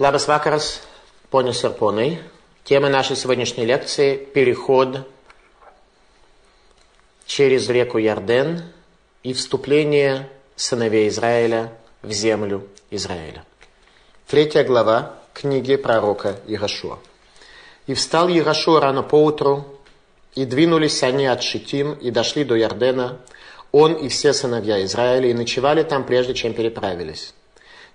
Vakaras, ponios ir ponai. Тема нашей сегодняшней лекции – переход через реку Ярден и вступление сыновей Израиля в землю Израиля. Третья глава книги пророка Ирашуа. «И встал Ирашуа рано поутру, и двинулись они от Шитим, и дошли до Ярдена, он и все сыновья Израиля, и ночевали там, прежде чем переправились.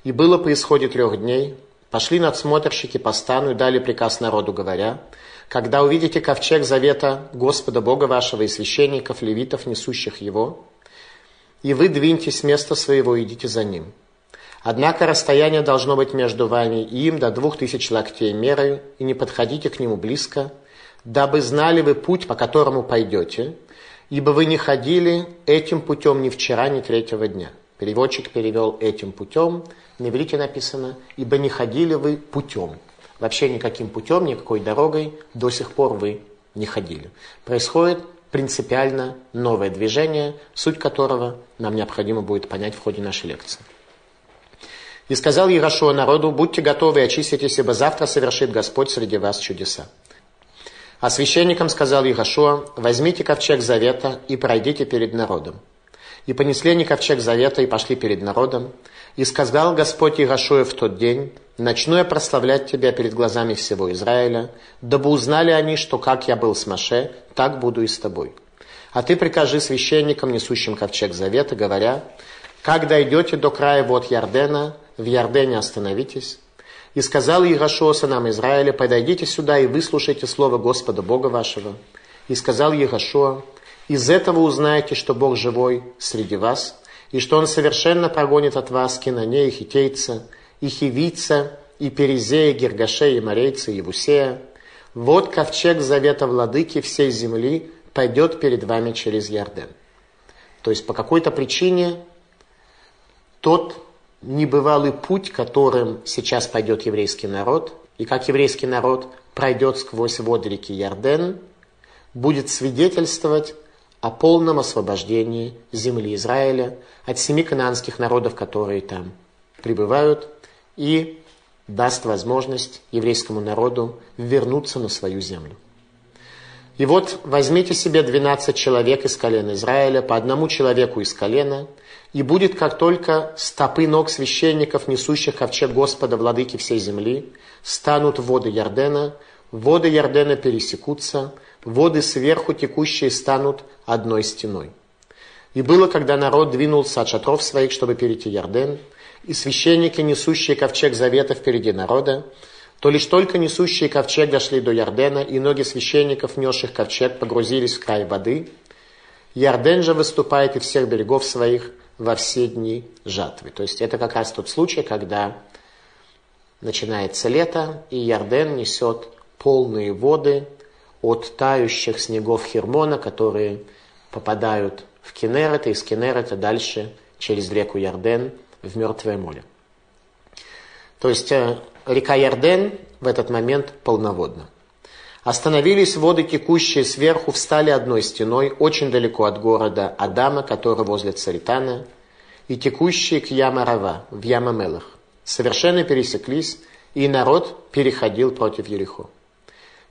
И было по исходе трех дней, пошли надсмотрщики по стану и дали приказ народу, говоря, когда увидите ковчег завета Господа Бога вашего и священников, левитов, несущих его, и вы двиньтесь с места своего и идите за ним. Однако расстояние должно быть между вами и им до двух тысяч локтей мерой, и не подходите к нему близко, дабы знали вы путь, по которому пойдете, ибо вы не ходили этим путем ни вчера, ни третьего дня. Переводчик перевел этим путем, на иврите написано, ибо не ходили вы путем. Вообще никаким путем, никакой дорогой до сих пор вы не ходили. Происходит принципиально новое движение, суть которого нам необходимо будет понять в ходе нашей лекции. И сказал Ярошуа народу, будьте готовы и очиститесь, ибо завтра совершит Господь среди вас чудеса. А священникам сказал Ярошуа, возьмите ковчег завета и пройдите перед народом. И понесли они ковчег завета и пошли перед народом. И сказал Господь Ярошуа в тот день, начну я прославлять тебя перед глазами всего Израиля, дабы узнали они, что как я был с Маше, так буду и с тобой. А ты прикажи священникам, несущим ковчег завета, говоря, как дойдете до края вод Ярдена, в Ярдене остановитесь, и сказал Егошуа сынам Израиля, подойдите сюда и выслушайте слово Господа Бога вашего. И сказал Егошуа, из этого узнаете, что Бог живой среди вас, и что Он совершенно прогонит от вас Кинанея, Хитейца, и Хивица, и Перезея, Гергашея, и Морейца, и Евусея. Вот ковчег завета владыки всей земли пойдет перед вами через Ярден. То есть по какой-то причине тот небывалый путь, которым сейчас пойдет еврейский народ, и как еврейский народ пройдет сквозь воды реки Ярден, будет свидетельствовать о полном освобождении земли Израиля от семи кананских народов, которые там пребывают, и даст возможность еврейскому народу вернуться на свою землю. И вот возьмите себе 12 человек из колена Израиля, по одному человеку из колена – и будет, как только стопы ног священников, несущих ковчег Господа, владыки всей земли, станут воды Ярдена, воды Ярдена пересекутся, воды сверху текущие станут одной стеной. И было, когда народ двинулся от шатров своих, чтобы перейти Ярден, и священники, несущие ковчег завета впереди народа, то лишь только несущие ковчег дошли до Ярдена, и ноги священников, несших ковчег, погрузились в край воды. Ярден же выступает из всех берегов своих – во все дни жатвы. То есть это как раз тот случай, когда начинается лето, и Ярден несет полные воды от тающих снегов Хермона, которые попадают в Кенерет, и из Кенерета дальше через реку Ярден в Мертвое море. То есть э, река Ярден в этот момент полноводна. Остановились воды, текущие сверху, встали одной стеной, очень далеко от города Адама, который возле Царитана, и текущие к Ямарава, в Ямамелах. Совершенно пересеклись, и народ переходил против Ерехо.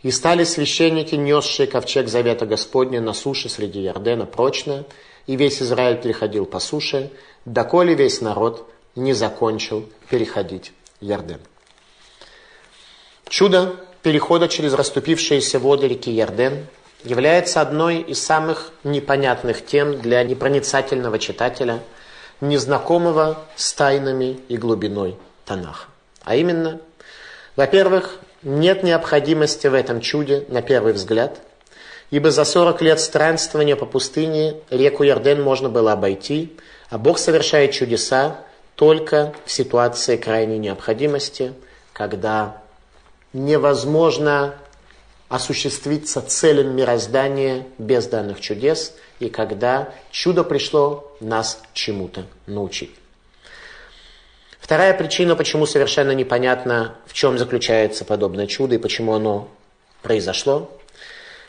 И стали священники, несшие ковчег Завета Господня на суше среди Ярдена прочно, и весь Израиль переходил по суше, доколе весь народ не закончил переходить Ярден. Чудо перехода через расступившиеся воды реки Ярден является одной из самых непонятных тем для непроницательного читателя, незнакомого с тайнами и глубиной Танаха. А именно, во-первых, нет необходимости в этом чуде на первый взгляд, ибо за 40 лет странствования по пустыне реку Ярден можно было обойти, а Бог совершает чудеса только в ситуации крайней необходимости, когда невозможно осуществиться целям мироздания без данных чудес, и когда чудо пришло нас чему-то научить. Вторая причина, почему совершенно непонятно, в чем заключается подобное чудо и почему оно произошло.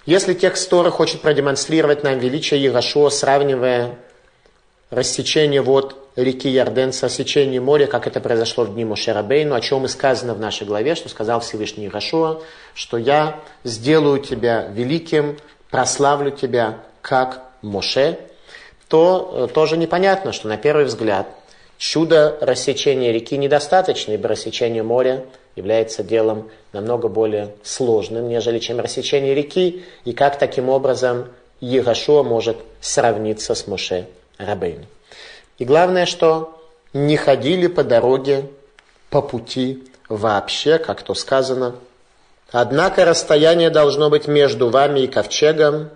Если текст Торы хочет продемонстрировать нам величие Ярошуа, сравнивая рассечение вод реки Ярден с рассечением моря, как это произошло в дни Мошерабейну, о чем и сказано в нашей главе, что сказал Всевышний Ирашуа, что я сделаю тебя великим, прославлю тебя, как Моше, то э, тоже непонятно, что на первый взгляд чудо рассечения реки недостаточно, ибо рассечение моря является делом намного более сложным, нежели чем рассечение реки, и как таким образом Егошуа может сравниться с Моше Рабейну. И главное, что не ходили по дороге, по пути вообще, как то сказано. Однако расстояние должно быть между вами и ковчегом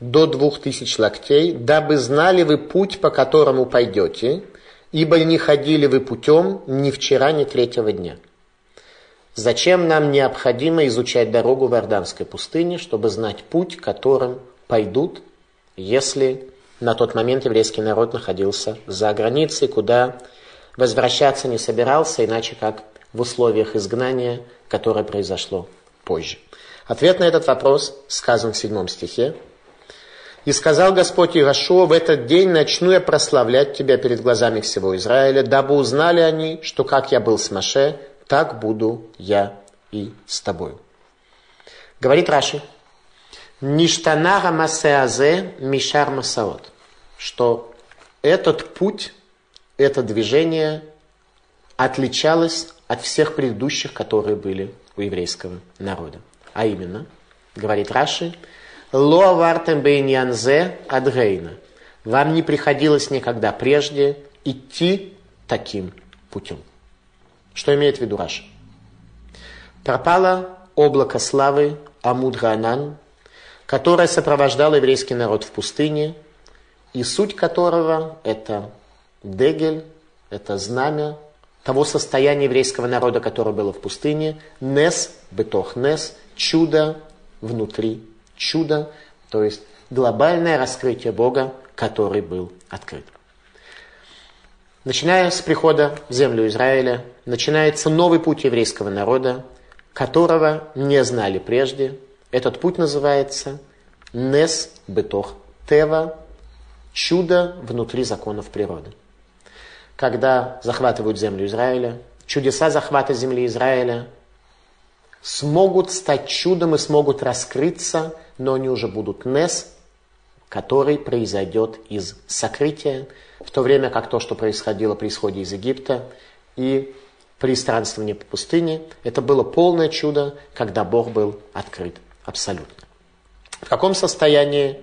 до двух тысяч локтей, дабы знали вы путь, по которому пойдете, ибо не ходили вы путем ни вчера, ни третьего дня. Зачем нам необходимо изучать дорогу в Иорданской пустыне, чтобы знать путь, которым пойдут, если на тот момент еврейский народ находился за границей, куда возвращаться не собирался, иначе как в условиях изгнания, которое произошло позже. Ответ на этот вопрос сказан в седьмом стихе. «И сказал Господь Ирашуа, в этот день начну я прославлять тебя перед глазами всего Израиля, дабы узнали они, что как я был с Маше, так буду я и с тобою». Говорит Раши, Ништанара масеазе мишар масаот. Что этот путь, это движение отличалось от всех предыдущих, которые были у еврейского народа. А именно, говорит Раши, «Ло вартем адгейна». Вам не приходилось никогда прежде идти таким путем. Что имеет в виду Раши? Пропало облако славы Амудганан, которое сопровождало еврейский народ в пустыне, и суть которого это дегель, это знамя того состояния еврейского народа, которое было в пустыне, нес, бетох нес, чудо внутри чудо, то есть глобальное раскрытие Бога, который был открыт. Начиная с прихода в землю Израиля, начинается новый путь еврейского народа, которого не знали прежде, этот путь называется Нес Бетох Тева, чудо внутри законов природы. Когда захватывают землю Израиля, чудеса захвата земли Израиля смогут стать чудом и смогут раскрыться, но они уже будут Нес, который произойдет из сокрытия, в то время как то, что происходило при исходе из Египта и при странствовании по пустыне, это было полное чудо, когда Бог был открыт абсолютно. В каком состоянии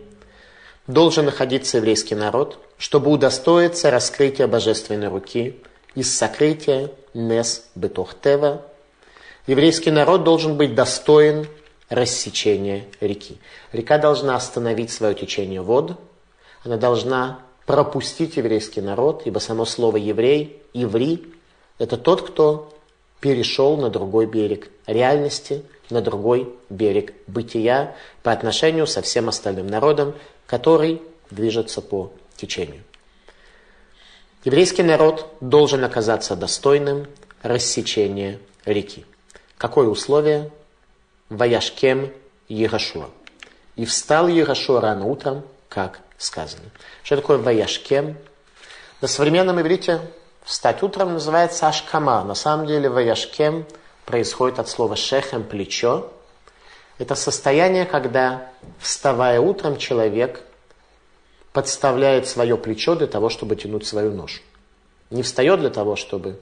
должен находиться еврейский народ, чтобы удостоиться раскрытия божественной руки из сокрытия Нес Бетохтева. Еврейский народ должен быть достоин рассечения реки. Река должна остановить свое течение вод, она должна пропустить еврейский народ, ибо само слово еврей, иври, это тот, кто перешел на другой берег реальности, на другой берег бытия по отношению со всем остальным народом, который движется по течению. Еврейский народ должен оказаться достойным рассечения реки. Какое условие? Ваяшкем Егошуа. И встал Егошуа рано утром, как сказано. Что такое Ваяшкем? На современном иврите встать утром называется Ашкама. На самом деле Ваяшкем происходит от слова шехем, плечо. Это состояние, когда, вставая утром, человек подставляет свое плечо для того, чтобы тянуть свою нож. Не встает для того, чтобы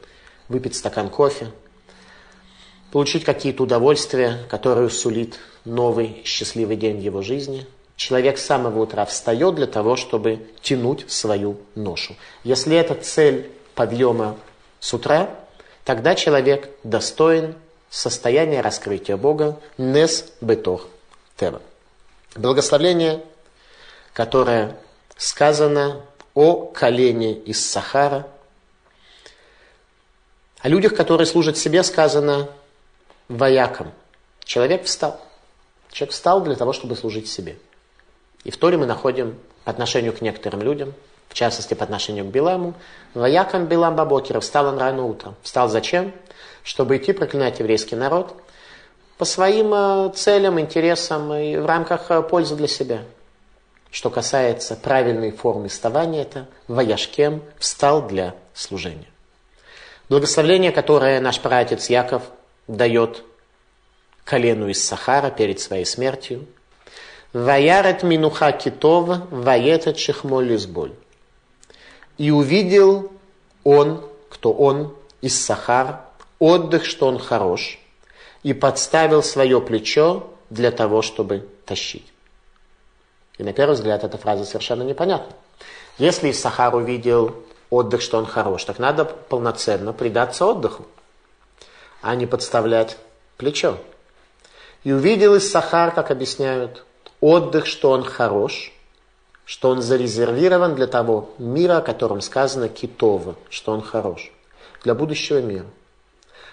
выпить стакан кофе, получить какие-то удовольствия, которые сулит новый счастливый день его жизни. Человек с самого утра встает для того, чтобы тянуть свою ношу. Если это цель подъема с утра, Тогда человек достоин состояния раскрытия Бога Нес Бетох Тева. Благословление, которое сказано о колене из Сахара. О людях, которые служат себе, сказано воякам. Человек встал. Человек встал для того, чтобы служить себе. И в Торе мы находим по отношению к некоторым людям – в частности по отношению к Биламу, воякам Билам Бабокера встал он рано утром. Встал зачем? Чтобы идти проклинать еврейский народ по своим э, целям, интересам и в рамках э, пользы для себя. что касается правильной формы вставания, это «Ваяшкем» встал для служения. Благословление, которое наш праотец Яков дает колену из Сахара перед своей смертью. «Ваярет минуха китов, ваетет шехмоль изболь». И увидел он, кто он, из Сахар, отдых, что он хорош, и подставил свое плечо для того, чтобы тащить. И на первый взгляд эта фраза совершенно непонятна. Если Сахар увидел отдых, что он хорош, так надо полноценно предаться отдыху, а не подставлять плечо. И увидел Сахар, как объясняют, отдых, что он хорош, что он зарезервирован для того мира, о котором сказано Китова, что он хорош, для будущего мира.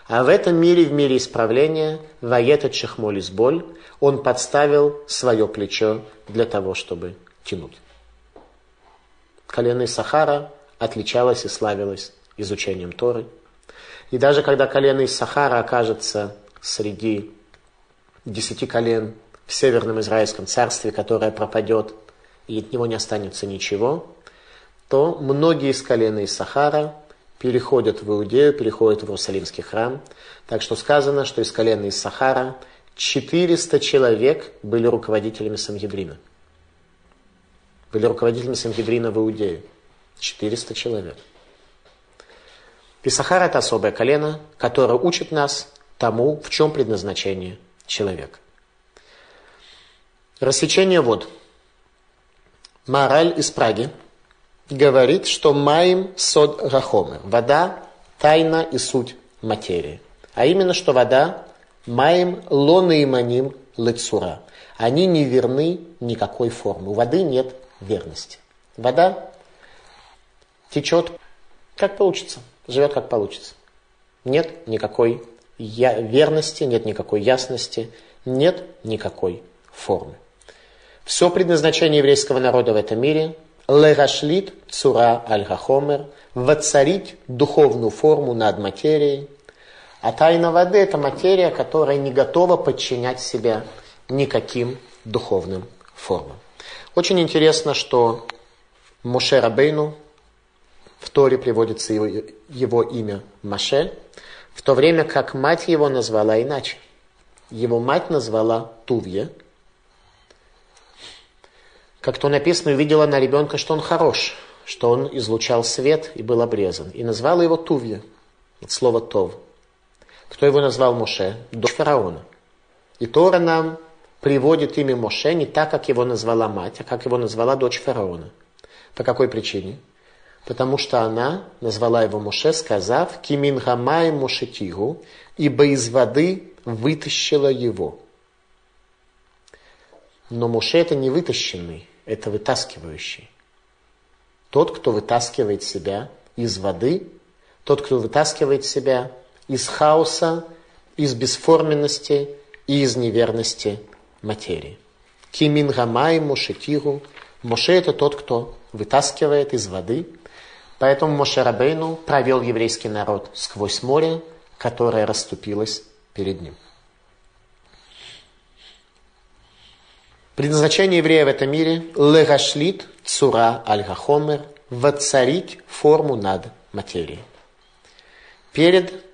А в этом мире, в мире исправления, Ваета Чехмолис боль, он подставил свое плечо для того, чтобы тянуть. Колено Сахара отличалось и славилось изучением Торы. И даже когда колено из Сахара окажется среди десяти колен в Северном Израильском царстве, которое пропадет, и от него не останется ничего, то многие из колена из Сахара переходят в Иудею, переходят в Иерусалимский храм. Так что сказано, что из колена из Сахара 400 человек были руководителями Сангедрина. Были руководителями Сангедрина в Иудее. 400 человек. Писахар – это особое колено, которое учит нас тому, в чем предназначение человека. Рассечение вод. Мораль из Праги – говорит, что маим сод рахомер. Вода – тайна и суть материи. А именно, что вода маим лоны и маним лыцура. Они не верны никакой формы. У воды нет верности. Вода течет как получится, живет как получится. Нет никакой я, верности, нет никакой ясности, нет никакой формы. Все предназначение еврейского народа в этом мире легашлит цура аль-хахомер, воцарить духовную форму над материей. А тайна воды – это материя, которая не готова подчинять себя никаким духовным формам. Очень интересно, что Моше Рабейну, в Торе приводится его, его имя Маше, в то время как мать его назвала иначе. Его мать назвала Тувье – как то написано, увидела на ребенка, что он хорош, что он излучал свет и был обрезан. И назвала его Тувья, от слова Тов. Кто его назвал Моше? Дочь фараона. И Тора нам приводит имя Моше не так, как его назвала мать, а как его назвала дочь фараона. По какой причине? Потому что она назвала его Моше, сказав, «Кимин гамай Мошетигу», ибо из воды вытащила его. Но Моше это не вытащенный, это вытаскивающий. Тот, кто вытаскивает себя из воды, тот, кто вытаскивает себя из хаоса, из бесформенности и из неверности материи. Кимин гамай Мошетиру. Моше это тот, кто вытаскивает из воды. Поэтому Моше Рабейну провел еврейский народ сквозь море, которое расступилось перед ним. Предназначение еврея в этом мире – легашлит цура аль-хахомер – воцарить форму над материей. Перед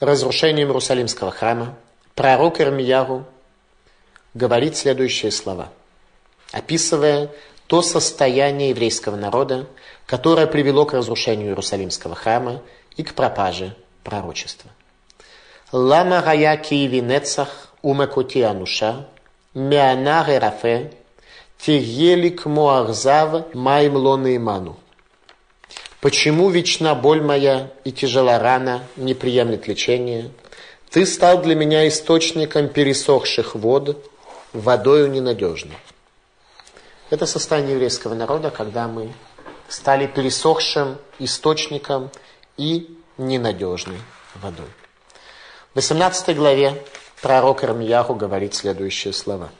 разрушением Иерусалимского храма пророк Ирмияру говорит следующие слова, описывая то состояние еврейского народа, которое привело к разрушению Иерусалимского храма и к пропаже пророчества. Лама гая киеви нецах умекоти ануша – Мяна Рафе, Тегелик Муахзав, Майм Лона Иману. Почему вечна боль моя и тяжела рана не приемлет лечения? Ты стал для меня источником пересохших вод, водою ненадежной. Это состояние еврейского народа, когда мы стали пересохшим источником и ненадежной водой. В 18 главе пророк Ирмияху говорит следующие слова.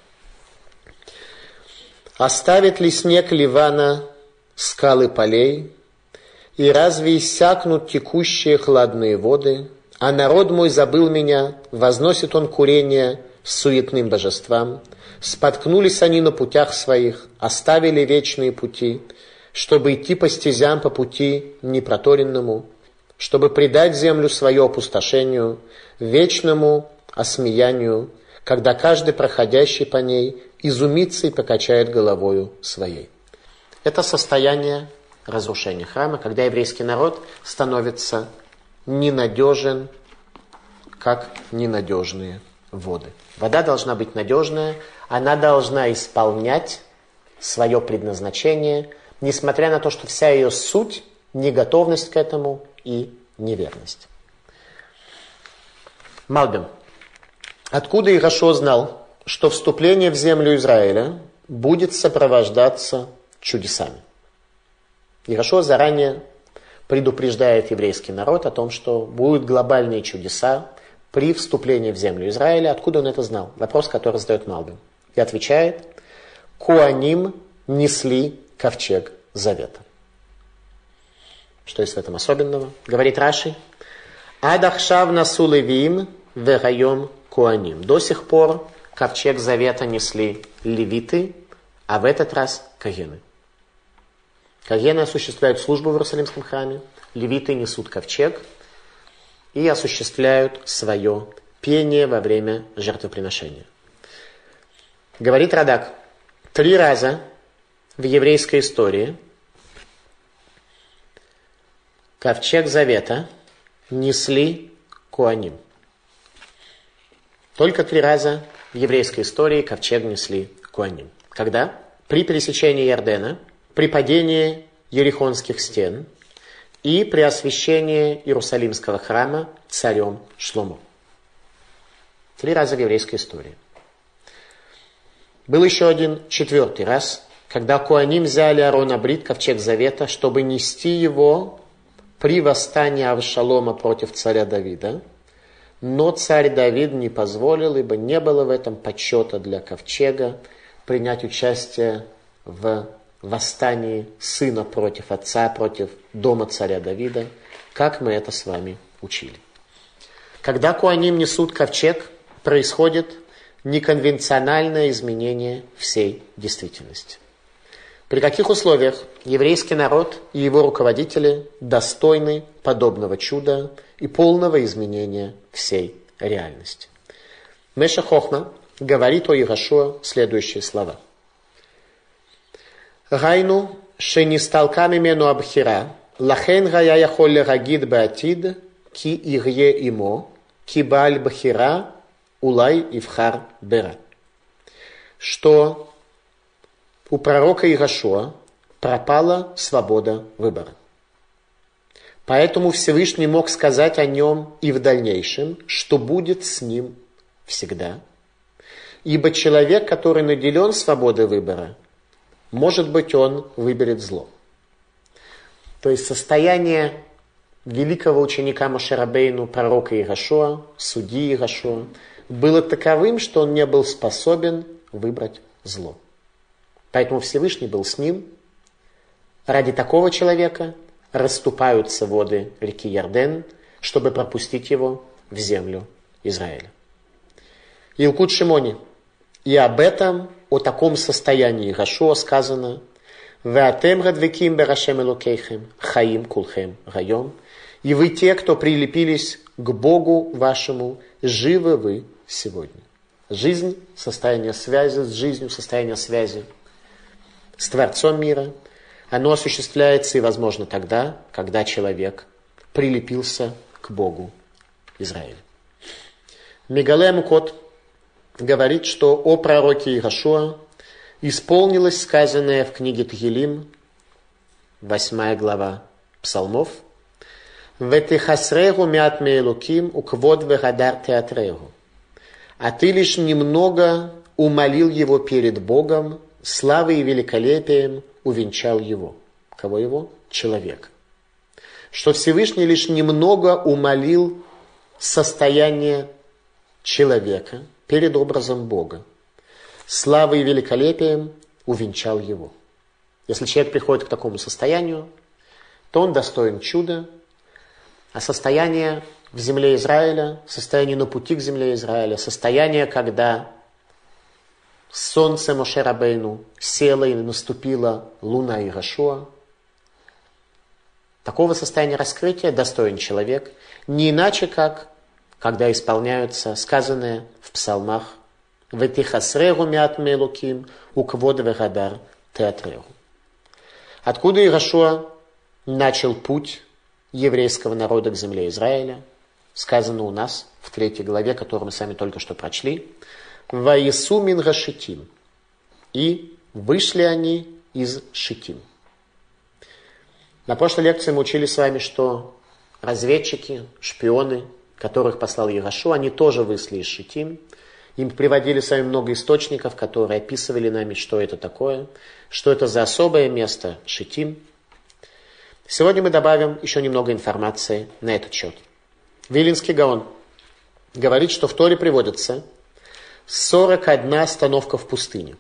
«Оставит ли снег Ливана скалы полей, и разве иссякнут текущие хладные воды, а народ мой забыл меня, возносит он курение суетным божествам, споткнулись они на путях своих, оставили вечные пути, чтобы идти по стезям по пути непроторенному, чтобы предать землю свое опустошению, вечному осмеянию, когда каждый проходящий по ней изумится и покачает головою своей. Это состояние разрушения храма, когда еврейский народ становится ненадежен, как ненадежные воды. Вода должна быть надежная, она должна исполнять свое предназначение, несмотря на то, что вся ее суть – неготовность к этому и неверность. Малбим. Откуда Ирашо знал, что вступление в землю Израиля будет сопровождаться чудесами? Ирашо заранее предупреждает еврейский народ о том, что будут глобальные чудеса при вступлении в землю Израиля. Откуда он это знал? Вопрос, который задает Малбин. И отвечает, Куаним несли ковчег завета. Что есть в этом особенного? Говорит Раши, Адахшав насу левиим вегайом куаним. До сих пор ковчег завета несли левиты, а в этот раз кагены. Кагены осуществляют службу в Иерусалимском храме, левиты несут ковчег и осуществляют свое пение во время жертвоприношения. Говорит Радак, три раза в еврейской истории ковчег завета несли куаним. Только три раза в еврейской истории ковчег несли куаним. Когда? При пересечении Ярдена – при падении Ерихонских стен и при освящении Иерусалимского храма царем Шломо. Три раза в еврейской истории. Был еще один четвертый раз, когда Куаним взяли Арона Брит, ковчег Завета, чтобы нести его при восстании Авшалома против царя Давида. Но царь Давид не позволил, ибо не было в этом почета для ковчега принять участие в восстании сына против отца, против дома царя Давида, как мы это с вами учили. Когда куаним несут ковчег, происходит неконвенциональное изменение всей действительности. При каких условиях еврейский народ и его руководители достойны подобного чуда и полного изменения всей реальности? Меша Хохма говорит о Иешуа следующие слова. Гайну шенисталка мимену абхира, лахен гая яхоле рагид баатид, ки игье имо, ки баль бхира, улай ивхар бера. Что у пророка Ирашуа пропала свобода выбора. Поэтому Всевышний мог сказать о нем и в дальнейшем, что будет с ним всегда. Ибо человек, который наделен свободой выбора, может быть, он выберет зло. То есть состояние великого ученика Машарабейну, пророка Ирашуа, судьи Ирашуа, было таковым, что он не был способен выбрать зло. Поэтому Всевышний был с ним. Ради такого человека расступаются воды реки Ярден, чтобы пропустить его в землю Израиля. Илкут Шимони. И об этом о таком состоянии Гашуа сказано «Веатем радвеким берашем элокейхем, хаим кулхем райом». И вы те, кто прилепились к Богу вашему, живы вы сегодня. Жизнь, состояние связи с жизнью, состояние связи с Творцом мира, оно осуществляется и возможно тогда, когда человек прилепился к Богу Израиля. Мегале Мукот говорит, что о пророке Ирашуа исполнилось сказанное в книге Тхилим, 8 глава Псалмов, «Ветихасрегу мят мейлуким уквод вегадар театрегу». А ты лишь немного умолил его перед Богом, славой и великолепием увенчал его. Кого его? Человек. Что Всевышний лишь немного умолил состояние человека – перед образом Бога. Славой и великолепием увенчал его. Если человек приходит к такому состоянию, то он достоин чуда, а состояние в земле Израиля, состояние на пути к земле Израиля, состояние, когда солнце Мошерабейну село и наступила луна Ирашуа. Такого состояния раскрытия достоин человек, не иначе как, когда исполняются сказанные в псалмах «Ветихасрегу мят мелуким, уквод вегадар театрегу». Откуда Ирашуа начал путь еврейского народа к земле Израиля? Сказано у нас в третьей главе, которую мы сами только что прочли. «Ваесу мин гашитим». И вышли они из Шитим. На прошлой лекции мы учили с вами, что разведчики, шпионы, которых послал Ярошу, они тоже вышли из Шитим. Им приводили с вами много источников, которые описывали нами, что это такое, что это за особое место Шитим. Сегодня мы добавим еще немного информации на этот счет. Вилинский Гаон говорит, что в Торе приводится 41 остановка в пустыне.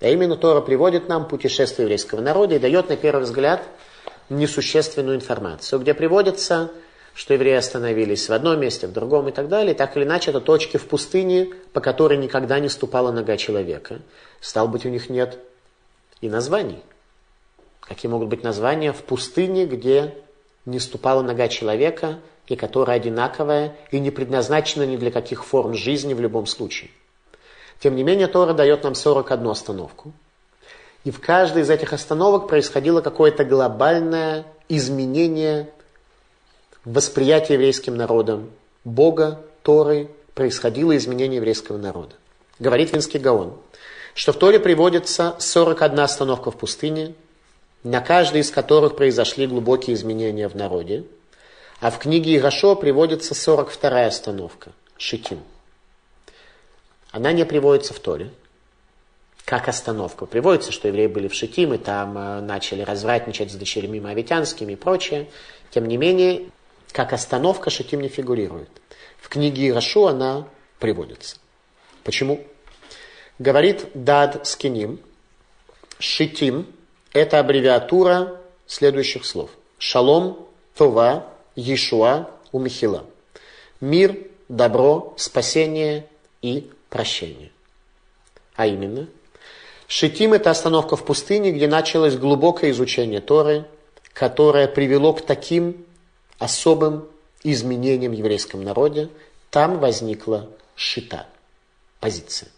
А именно Тора приводит нам путешествие еврейского народа и дает на первый взгляд несущественную информацию, где приводится, что евреи остановились в одном месте, в другом и так далее. Так или иначе, это точки в пустыне, по которой никогда не ступала нога человека. Стал быть, у них нет и названий. Какие могут быть названия в пустыне, где не ступала нога человека, и которая одинаковая, и не предназначена ни для каких форм жизни в любом случае. Тем не менее, Тора дает нам 41 остановку. И в каждой из этих остановок происходило какое-то глобальное изменение восприятия еврейским народом Бога, Торы, происходило изменение еврейского народа. Говорит Винский Гаон, что в Торе приводится 41 остановка в пустыне, на каждой из которых произошли глубокие изменения в народе, а в книге Ирашо приводится 42 остановка, Шитим. Она не приводится в Торе, как остановка. Приводится, что евреи были в Шитим, и там э, начали развратничать с дочерьми мавитянскими и прочее. Тем не менее, как остановка Шитим не фигурирует. В книге Ирашу она приводится. Почему? Говорит Дад Скиним, Шитим – это аббревиатура следующих слов. Шалом, Това, Ешуа, Умихила. Мир, добро, спасение и прощение. А именно – Шитим – это остановка в пустыне, где началось глубокое изучение Торы, которое привело к таким особым изменениям в еврейском народе. Там возникла шита, позиция.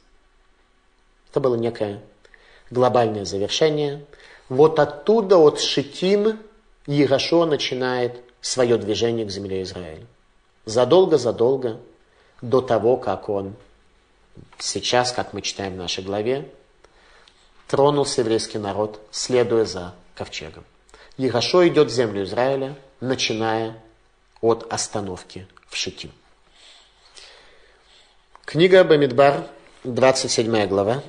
Это было некое глобальное завершение. Вот оттуда, от Шитим, Егошо начинает свое движение к земле Израиля. Задолго-задолго до того, как он сейчас, как мы читаем в нашей главе, тронулся еврейский народ, следуя за ковчегом. Егошо идет в землю Израиля, начиная от остановки в Шитим. Книга Бамидбар, 27 глава.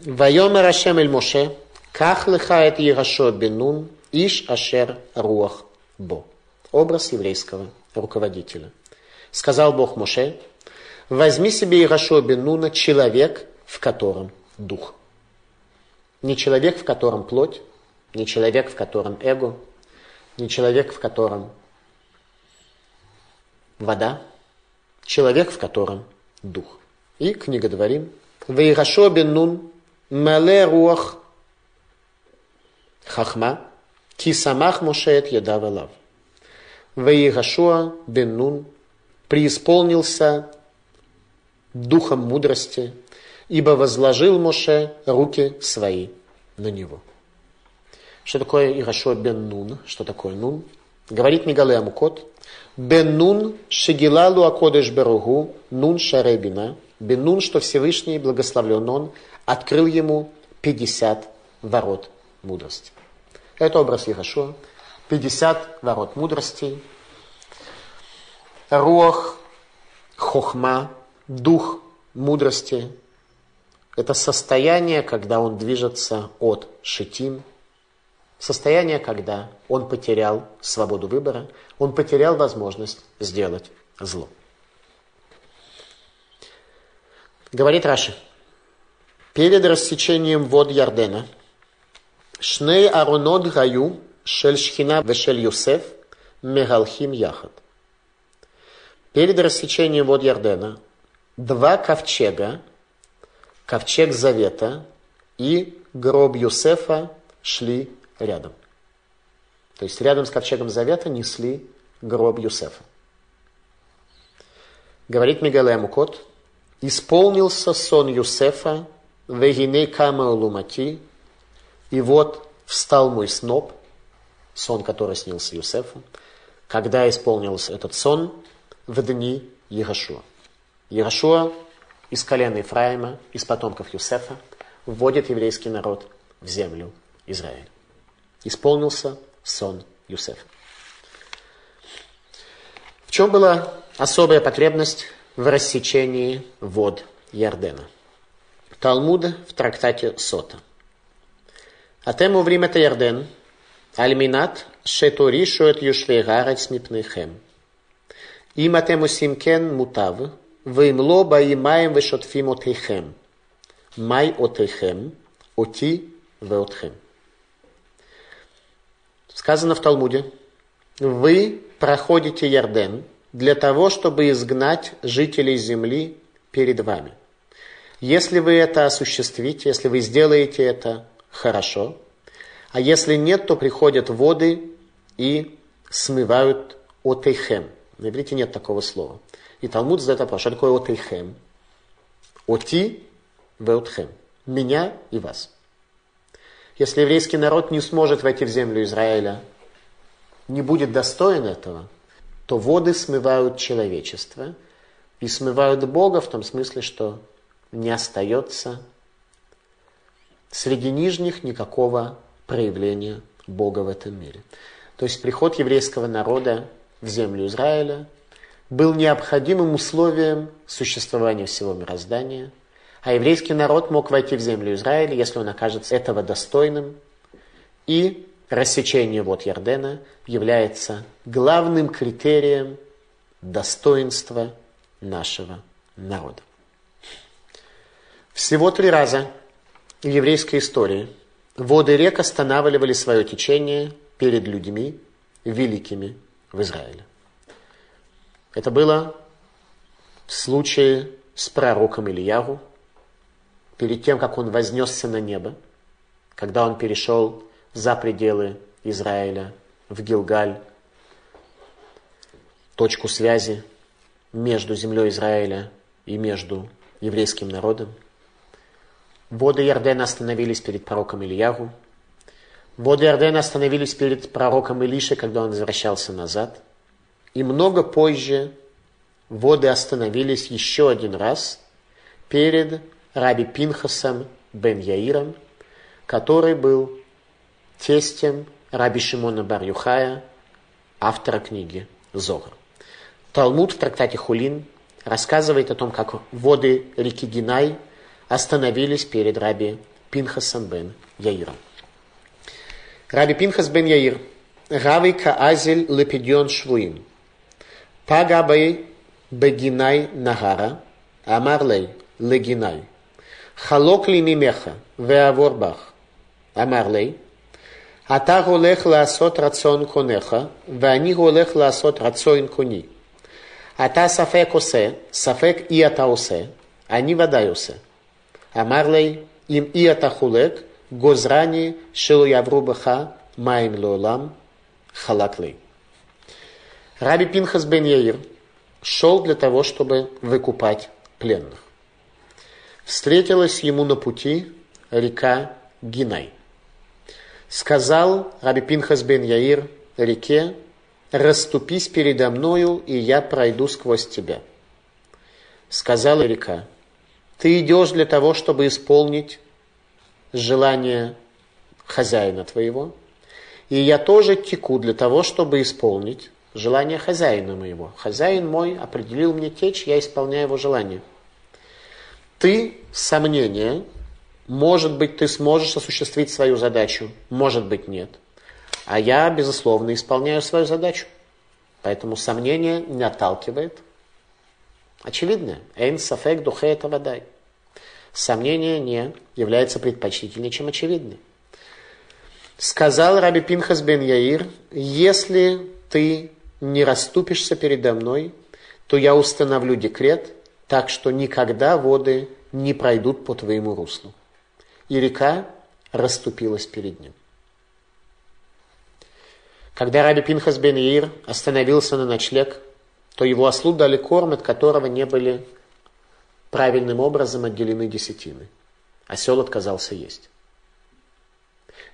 Вайомер Ашем эль Моше, ках лыхает Егошо бенун, иш ашер руах бо. Образ еврейского руководителя. Сказал Бог Моше, возьми себе Егошо бенуна, человек, в котором дух. Не человек, в котором плоть, не человек, в котором эго, не человек, в котором вода, человек, в котором дух. И книга Дворим. Вейрашо бен нун мале руах хахма ки самах мошеет едав лав. Вейрашуа бен нун преисполнился духом мудрости, ибо возложил Моше руки свои на него. Что такое Ирашо бен Нун? Что такое Нун? Говорит Мигале Амукот. Бен Нун шегилалу акодеш беругу Нун шаребина. Бен Нун, что Всевышний, благословлен он, открыл ему 50 ворот мудрости. Это образ Ирашо. 50 ворот мудрости. Руах, хохма, дух мудрости, это состояние, когда он движется от шитим, состояние, когда он потерял свободу выбора, он потерял возможность сделать зло. Говорит Раши, перед рассечением вод Ярдена, Шней Аронот Гаю, Шель Шхина Вешель Юсеф, Мегалхим Яхат. перед рассечением вод Ярдена два ковчега, ковчег Завета и гроб Юсефа шли рядом. То есть рядом с ковчегом Завета несли гроб Юсефа. Говорит Мигале Мукот, исполнился сон Юсефа, вегиней кама лумати, и вот встал мой сноп, сон, который снился Юсефу, когда исполнился этот сон в дни Егошуа. Ярошуа из колена Ефраима, из потомков Юсефа, вводит еврейский народ в землю Израиля. Исполнился сон Юсефа. В чем была особая потребность в рассечении вод Ярдена? Талмуд в трактате Сота. А тему время Ярден, альминат шетуришу от юшвей гарец мипныхем. Им тему симкен мутав, Веймло баимаем вешотфим отейхем. Май отейхем, оти веотхем. Сказано в Талмуде, вы проходите Ярден для того, чтобы изгнать жителей земли перед вами. Если вы это осуществите, если вы сделаете это, хорошо. А если нет, то приходят воды и смывают отейхем. На иврите нет такого слова. И Талмуд задает вопрос, что такое отейхем? Оти веутхем. Меня и вас. Если еврейский народ не сможет войти в землю Израиля, не будет достоин этого, то воды смывают человечество и смывают Бога в том смысле, что не остается Среди нижних никакого проявления Бога в этом мире. То есть приход еврейского народа в землю Израиля был необходимым условием существования всего мироздания, а еврейский народ мог войти в землю Израиля, если он окажется этого достойным, и рассечение вод Ярдена является главным критерием достоинства нашего народа. Всего три раза в еврейской истории воды рек останавливали свое течение перед людьми великими в Израиле. Это было в случае с пророком Ильягу, перед тем, как он вознесся на небо, когда он перешел за пределы Израиля в Гилгаль, точку связи между землей Израиля и между еврейским народом – Воды Ярдена остановились перед пророком Ильягу. Воды Ярдена остановились перед пророком Илише, когда он возвращался назад. И много позже воды остановились еще один раз перед раби Пинхасом бен Яиром, который был тестем раби Шимона бар Юхая, автора книги Зогар. Талмуд в трактате Хулин рассказывает о том, как воды реки Гинай – остановились перед раби Пинхасом бен Яиром. Раби Пинхас бен Яир, Рави Каазель Лепидион Швуим, פגע בי בגיני נהרה, אמר לי לגיני, חלוק לי ממך ואעבור בך. אמר לי, אתה הולך לעשות רצון קונך, ואני הולך לעשות רצון קוני. אתה ספק עושה, ספק אי אתה עושה, אני ודאי עושה. אמר לי, אם אי אתה חולק, גוזרני שלא יעברו בך מים לעולם, חלק לי. Раби Пинхас бен Яир шел для того, чтобы выкупать пленных. Встретилась ему на пути река Гинай. Сказал Раби Пинхас бен Яир реке, расступись передо мною, и я пройду сквозь тебя. Сказала река, ты идешь для того, чтобы исполнить желание хозяина твоего. И я тоже теку для того, чтобы исполнить желание хозяина моего. Хозяин мой определил мне течь, я исполняю его желание. Ты, сомнение, может быть, ты сможешь осуществить свою задачу, может быть, нет. А я, безусловно, исполняю свою задачу. Поэтому сомнение не отталкивает, Очевидно. Эйн сафек духе это водай. Сомнение не является предпочтительнее, чем очевидный. Сказал Раби Пинхас бен Яир, если ты не расступишься передо мной, то я установлю декрет, так что никогда воды не пройдут по твоему руслу. И река расступилась перед ним. Когда Раби Пинхас бен Яир остановился на ночлег, то его ослу дали корм, от которого не были правильным образом отделены десятины. Осел отказался есть.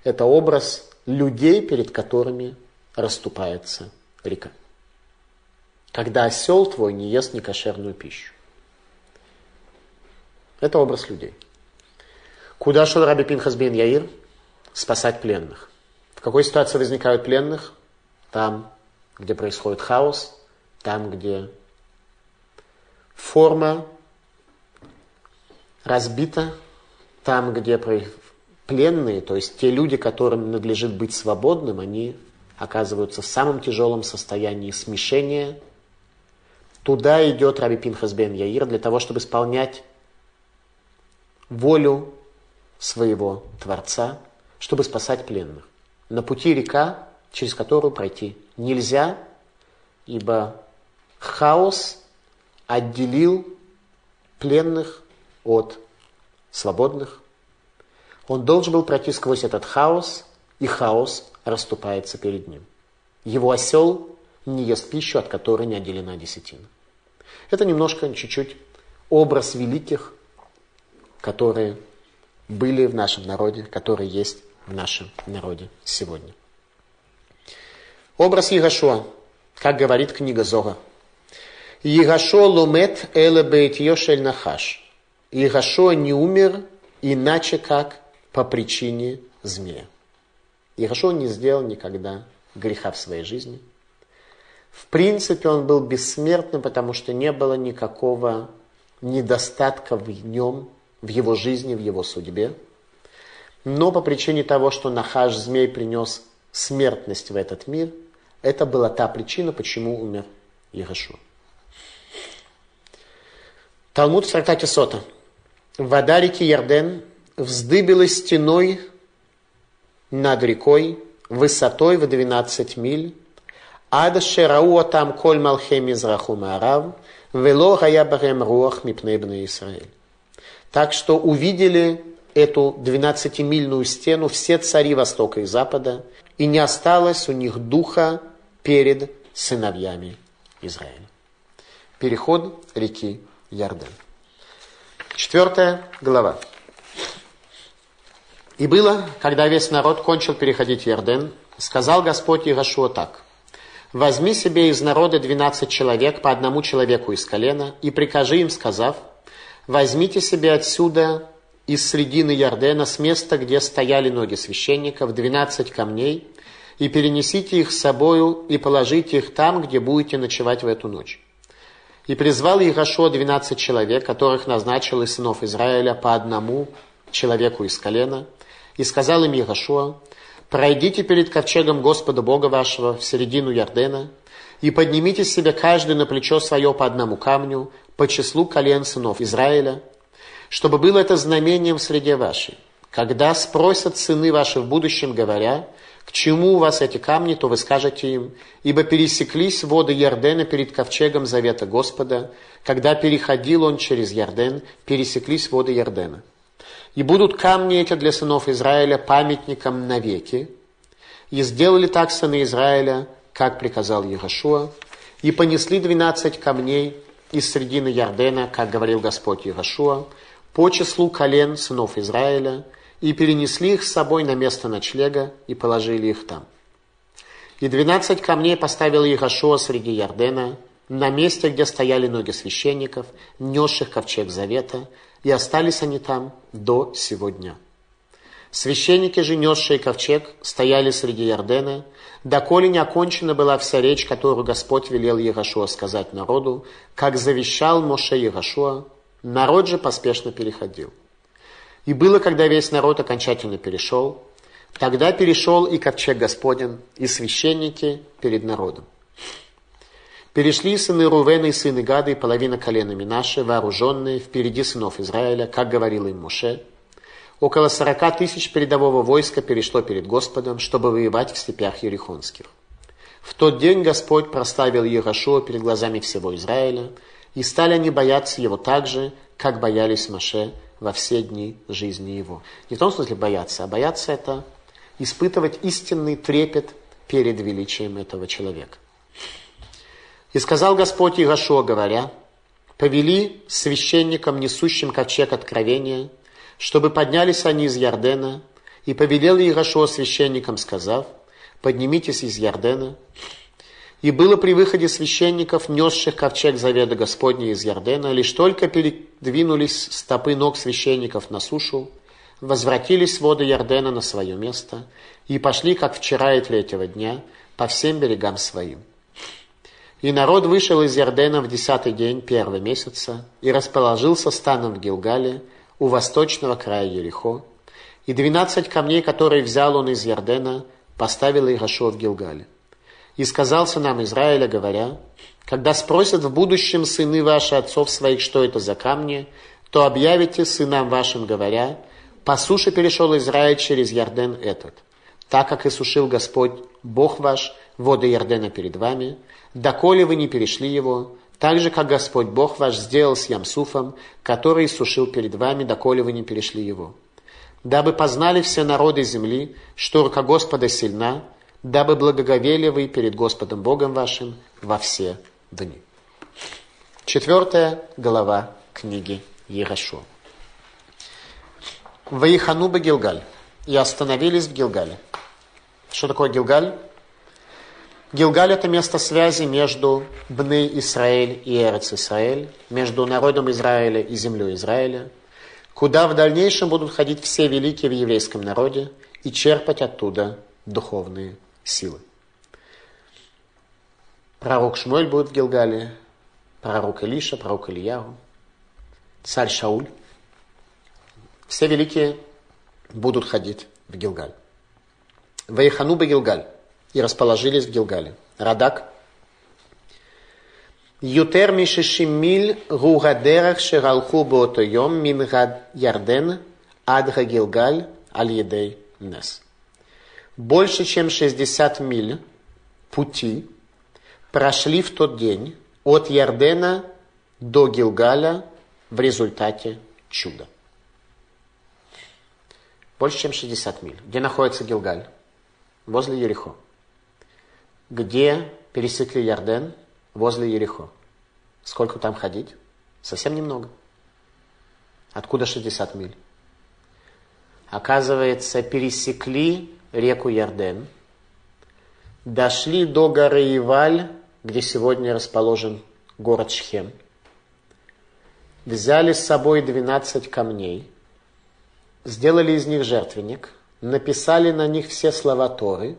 Это образ людей, перед которыми расступается река. Когда осел твой не ест некошерную пищу. Это образ людей. Куда шел Раби Пинхас бен Яир? Спасать пленных. В какой ситуации возникают пленных? Там, где происходит хаос, там, где форма разбита, там, где пленные, то есть те люди, которым надлежит быть свободным, они оказываются в самом тяжелом состоянии смешения. Туда идет Раби Пинхас бен Яир для того, чтобы исполнять волю своего Творца, чтобы спасать пленных. На пути река, через которую пройти нельзя, ибо хаос отделил пленных от свободных. Он должен был пройти сквозь этот хаос, и хаос расступается перед ним. Его осел не ест пищу, от которой не отделена десятина. Это немножко, чуть-чуть образ великих, которые были в нашем народе, которые есть в нашем народе сегодня. Образ Егошуа, как говорит книга Зора. Егошуа лумет эле бейтьешель нахаш. Егошуа не умер иначе как по причине змея. Егошуа не сделал никогда греха в своей жизни. В принципе, он был бессмертным, потому что не было никакого недостатка в нем, в его жизни, в его судьбе. Но по причине того, что Нахаш змей принес смертность в этот мир, это была та причина, почему умер Егошуа. Талмуд в трактате Сота. Вода реки Ярден вздыбилась стеной над рекой высотой в 12 миль, ад шерау там коль малхе мизраху маарав, вело гая барем руах мипней Израиль. Так что увидели эту 12-мильную стену все цари Востока и Запада, и не осталось у них духа перед сыновьями Израиля. Переход реки Ярден. Четвертая глава. И было, когда весь народ кончил переходить Ярден, сказал Господь Иерошуа так. Возьми себе из народа двенадцать человек, по одному человеку из колена, и прикажи им, сказав, возьмите себе отсюда из средины Ярдена, с места, где стояли ноги священников, двенадцать камней, и перенесите их с собою, и положите их там, где будете ночевать в эту ночь. И призвал Иерошуа двенадцать человек, которых назначил из сынов Израиля по одному человеку из колена, и сказал им Иерошуа, пройдите перед ковчегом Господа Бога вашего в середину Ярдена, и поднимите себе каждый на плечо свое по одному камню, по числу колен сынов Израиля, чтобы было это знамением в среде вашей. Когда спросят сыны ваши в будущем, говоря, к чему у вас эти камни, то вы скажете им, ибо пересеклись воды Ярдена перед ковчегом завета Господа, когда переходил он через Ярден, пересеклись воды Ярдена. И будут камни эти для сынов Израиля памятником навеки. И сделали так сыны Израиля, как приказал Егошуа, и понесли двенадцать камней из средины Ярдена, как говорил Господь Егошуа, по числу колен сынов Израиля, и перенесли их с собой на место ночлега и положили их там. И двенадцать камней поставил Егошуа среди Ярдена, на месте, где стояли ноги священников, несших ковчег завета, и остались они там до сего дня. Священники же, несшие ковчег, стояли среди Ярдена, доколе не окончена была вся речь, которую Господь велел Егошуа сказать народу, как завещал Моше Егошуа, народ же поспешно переходил. И было, когда весь народ окончательно перешел, тогда перешел и ковчег Господен, и священники перед народом. Перешли сыны Рувена и сыны Гады и половина коленами наши, вооруженные, впереди сынов Израиля, как говорил им Муше. Около сорока тысяч передового войска перешло перед Господом, чтобы воевать в степях Ерихонских. В тот день Господь проставил Егошуа перед глазами всего Израиля, и стали они бояться его так же, как боялись Маше во все дни жизни его. Не в том смысле бояться, а бояться это испытывать истинный трепет перед величием этого человека. И сказал Господь Игошуа, говоря, повели священникам, несущим ковчег откровения, чтобы поднялись они из Ярдена, и повелел Игошуа священникам, сказав, поднимитесь из Ярдена. И было при выходе священников, несших ковчег завета Господня из Ярдена, лишь только передвинулись стопы ног священников на сушу, возвратились воды Ярдена на свое место и пошли, как вчера и третьего дня, по всем берегам своим. И народ вышел из Ярдена в десятый день первого месяца и расположился станом в Гилгале у восточного края Ерехо, и двенадцать камней, которые взял он из Ярдена, поставил Ирашо в Гилгале. И сказал сынам Израиля, говоря, когда спросят в будущем сыны ваши отцов своих, что это за камни, то объявите сынам вашим, говоря, по суше перешел Израиль через Ярден этот, так как и сушил Господь, Бог ваш, воды Ярдена перед вами, доколе вы не перешли его, так же, как Господь Бог ваш сделал с Ямсуфом, который сушил перед вами, доколе вы не перешли его. Дабы познали все народы земли, что рука Господа сильна, дабы благоговели вы перед Господом Богом вашим во все дни. Четвертая глава книги Ерашо. Ваихануба Гилгаль. И остановились в Гилгале. Что такое Гилгаль? Гилгаль – это место связи между Бны Израиль и Эрец Израиль, между народом Израиля и землей Израиля, куда в дальнейшем будут ходить все великие в еврейском народе и черпать оттуда духовные силы. Пророк Шмуэль будет в Гилгале, пророк Илиша, пророк Ильягу, царь Шауль – все великие будут ходить в Гилгаль. Ваихану Гилгаль. И расположились в Гилгале. Радак. Ютер мишешимиль гугадерах шералху боото йом мин ярден ад Гилгаль аль едей нес. Больше чем 60 миль пути прошли в тот день от Ярдена до Гилгаля в результате чуда. Больше, чем 60 миль. Где находится Гилгаль? Возле Ерехо. Где пересекли Ярден? Возле Ерехо. Сколько там ходить? Совсем немного. Откуда 60 миль? Оказывается, пересекли реку Ярден, дошли до горы Иваль, где сегодня расположен город Шхем, взяли с собой 12 камней – сделали из них жертвенник, написали на них все слова Торы,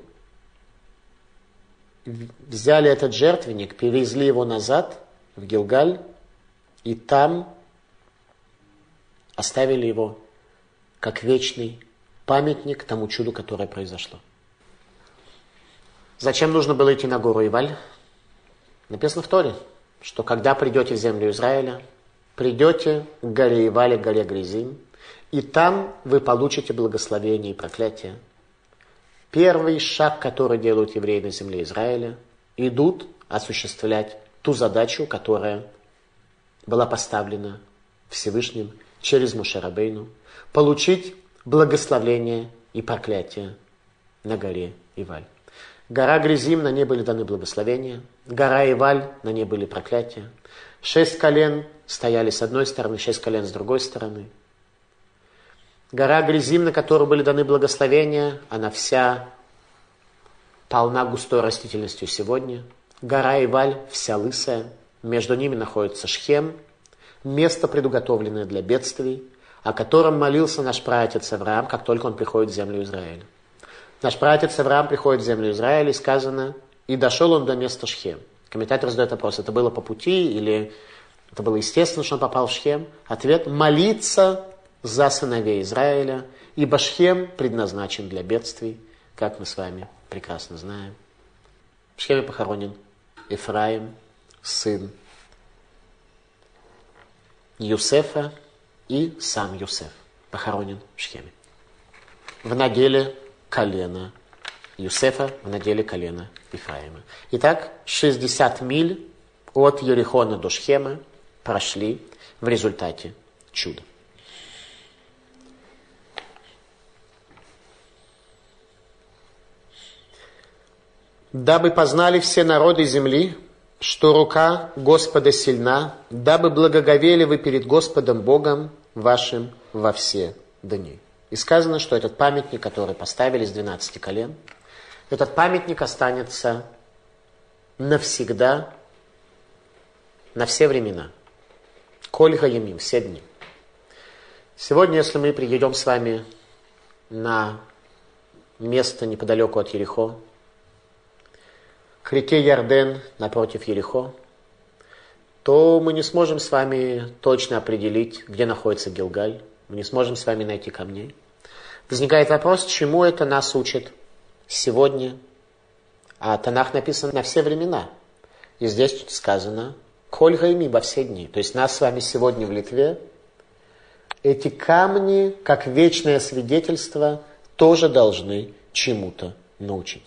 взяли этот жертвенник, перевезли его назад в Гилгаль, и там оставили его как вечный памятник тому чуду, которое произошло. Зачем нужно было идти на гору Иваль? Написано в Торе, что когда придете в землю Израиля, придете к горе Ивале, горе Гризим, и там вы получите благословение и проклятие. Первый шаг, который делают евреи на земле Израиля, идут осуществлять ту задачу, которая была поставлена Всевышним через Мушарабейну, получить благословение и проклятие на горе Иваль. Гора Гризим, на ней были даны благословения. Гора Иваль, на ней были проклятия. Шесть колен стояли с одной стороны, шесть колен с другой стороны. Гора Гризим, на которую были даны благословения, она вся полна густой растительностью сегодня. Гора Иваль вся лысая. Между ними находится Шхем, место, предуготовленное для бедствий, о котором молился наш праотец Авраам, как только он приходит в землю Израиля. Наш праотец Авраам приходит в землю Израиля, и сказано, и дошел он до места Шхем. Комментатор задает вопрос, это было по пути или это было естественно, что он попал в Шхем? Ответ – молиться за сыновей Израиля, и Башхем предназначен для бедствий, как мы с вами прекрасно знаем. В Шхеме похоронен Ефраим, сын Юсефа и сам Юсеф похоронен в Шхеме. В наделе колена Юсефа в наделе колена Ифраима. Итак, 60 миль от Ерихона до Шхема прошли в результате чуда. Дабы познали все народы земли, что рука Господа сильна, дабы благоговели вы перед Господом Богом вашим во все дни. И сказано, что этот памятник, который поставили с 12 колен, этот памятник останется навсегда, на все времена. Кольга Ямим, все дни. Сегодня, если мы приедем с вами на место неподалеку от Ерехо, к реке Ярден напротив Ерехо, то мы не сможем с вами точно определить, где находится Гилгаль. Мы не сможем с вами найти камней. Возникает вопрос, чему это нас учит сегодня. А Танах написан на все времена. И здесь сказано «Коль гайми» во все дни. То есть нас с вами сегодня в Литве эти камни, как вечное свидетельство, тоже должны чему-то научить.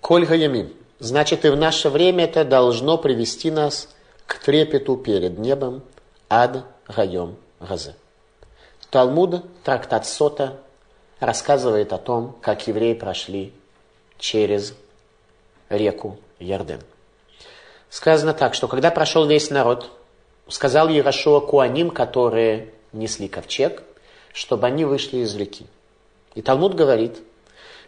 Коль гаямим. Значит, и в наше время это должно привести нас к трепету перед небом ад гайом газе. Талмуд, трактат Сота, рассказывает о том, как евреи прошли через реку Ярден. Сказано так, что когда прошел весь народ, сказал Ярошуа Куаним, которые несли ковчег, чтобы они вышли из реки. И Талмуд говорит,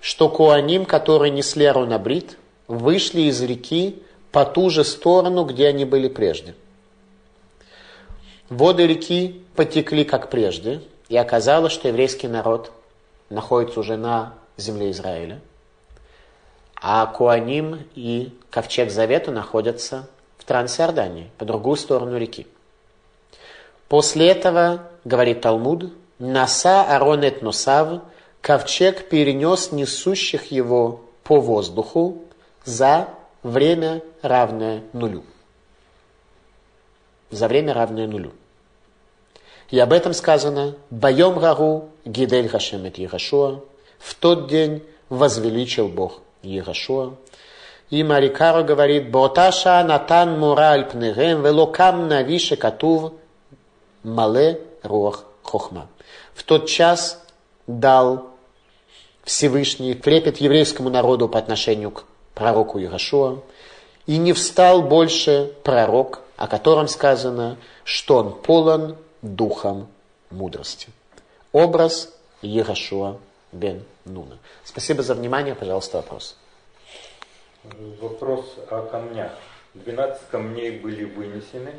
что Куаним, которые несли Аронабрит, вышли из реки по ту же сторону, где они были прежде. Воды реки потекли, как прежде, и оказалось, что еврейский народ находится уже на земле Израиля, а Куаним и Ковчег Завета находятся в Трансиордании, по другую сторону реки. После этого, говорит Талмуд, Наса Аронет Носав, ковчег перенес несущих его по воздуху за время равное нулю. За время равное нулю. И об этом сказано «Байом Рагу Гидель Хашемет Егашуа» В тот день возвеличил Бог Егашуа. И Марикаро говорит «Боташа натан мураль пнегем велокам навише катув мале руах хохма». В тот час дал Всевышний трепет еврейскому народу по отношению к пророку Иерошуа, и не встал больше пророк, о котором сказано, что он полон духом мудрости. Образ Иерошуа бен Нуна. Спасибо за внимание. Пожалуйста, вопрос. Вопрос о камнях. 12 камней были вынесены,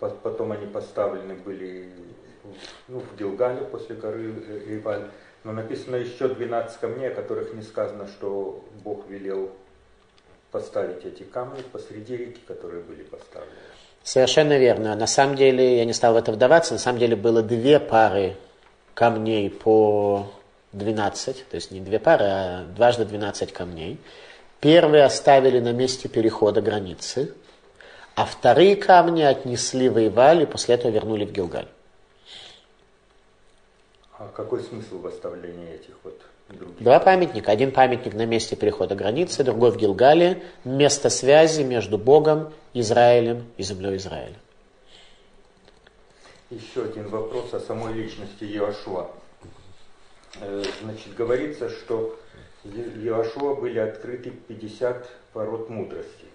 потом они поставлены были ну, в Гилгале после горы Иваль. Но написано еще 12 камней, о которых не сказано, что Бог велел поставить эти камни посреди реки, которые были поставлены. Совершенно верно. На самом деле, я не стал в это вдаваться, на самом деле было две пары камней по 12, то есть не две пары, а дважды 12 камней. Первые оставили на месте перехода границы, а вторые камни отнесли воевали и после этого вернули в Гилгаль. А какой смысл в оставлении этих вот? Два памятника. Один памятник на месте перехода границы, другой в Гилгале. Место связи между Богом, Израилем и землей Израиля. Еще один вопрос о самой личности Иошуа. Э, значит, говорится, что Иошуа были открыты 50 ворот мудрости.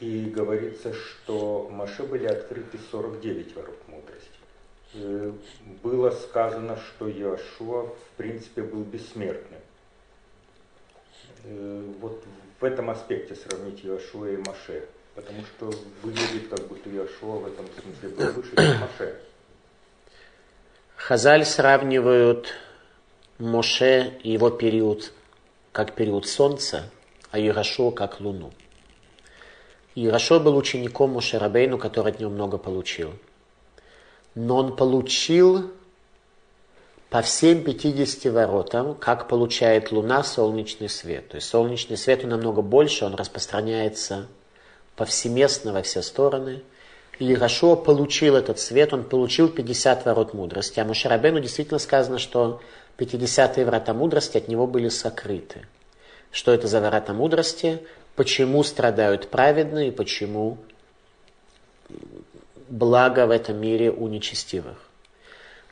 И говорится, что Маше были открыты 49 ворот было сказано, что Иошуа в принципе был бессмертным. Э, вот в этом аспекте сравнить Иошуа и Маше. Потому что выглядит, как будто Иошуа в этом смысле был выше, чем Маше. Хазаль сравнивают Моше и его период как период солнца, а Иерошуа как луну. Иерошуа был учеником Моше Рабейну, который от него много получил – но он получил по всем 50 воротам, как получает Луна солнечный свет. То есть солнечный свет намного больше, он распространяется повсеместно во все стороны. И Ирашуа получил этот свет, он получил 50 ворот мудрости. А Мушарабену действительно сказано, что 50-е врата мудрости от него были сокрыты. Что это за врата мудрости? Почему страдают праведные почему благо в этом мире у нечестивых?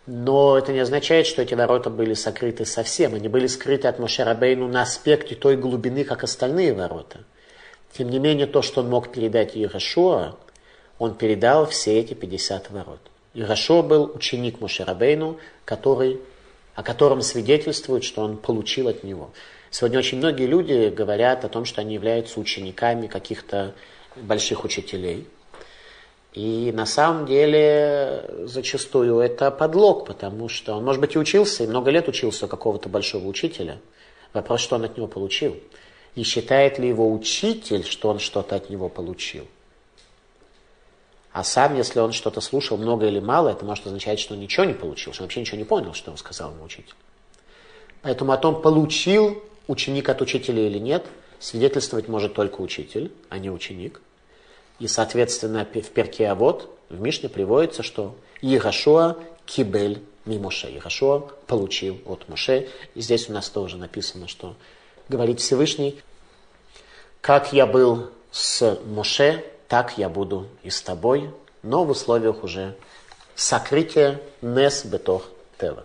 Но это не означает, что эти ворота были сокрыты совсем. Они были скрыты от Мошерабейну на аспекте той глубины, как остальные ворота. Тем не менее, то, что он мог передать Иерошуа, он передал все эти 50 ворот. Иерошуа был ученик Мошерабейну, который, о котором свидетельствует, что он получил от него. Сегодня очень многие люди говорят о том, что они являются учениками каких-то больших учителей – и на самом деле зачастую это подлог, потому что он, может быть, и учился, и много лет учился у какого-то большого учителя. Вопрос, что он от него получил. И считает ли его учитель, что он что-то от него получил. А сам, если он что-то слушал много или мало, это может означать, что он ничего не получил, что он вообще ничего не понял, что он сказал ему учитель. Поэтому о том, получил ученик от учителя или нет, свидетельствовать может только учитель, а не ученик. И, соответственно, в перке вот в Мишне приводится, что Ирашуа кибель ми Моше. Ирашуа получил от Моше. И здесь у нас тоже написано, что говорит Всевышний, как я был с Моше, так я буду и с тобой, но в условиях уже сокрытия Нес Бетох Тева.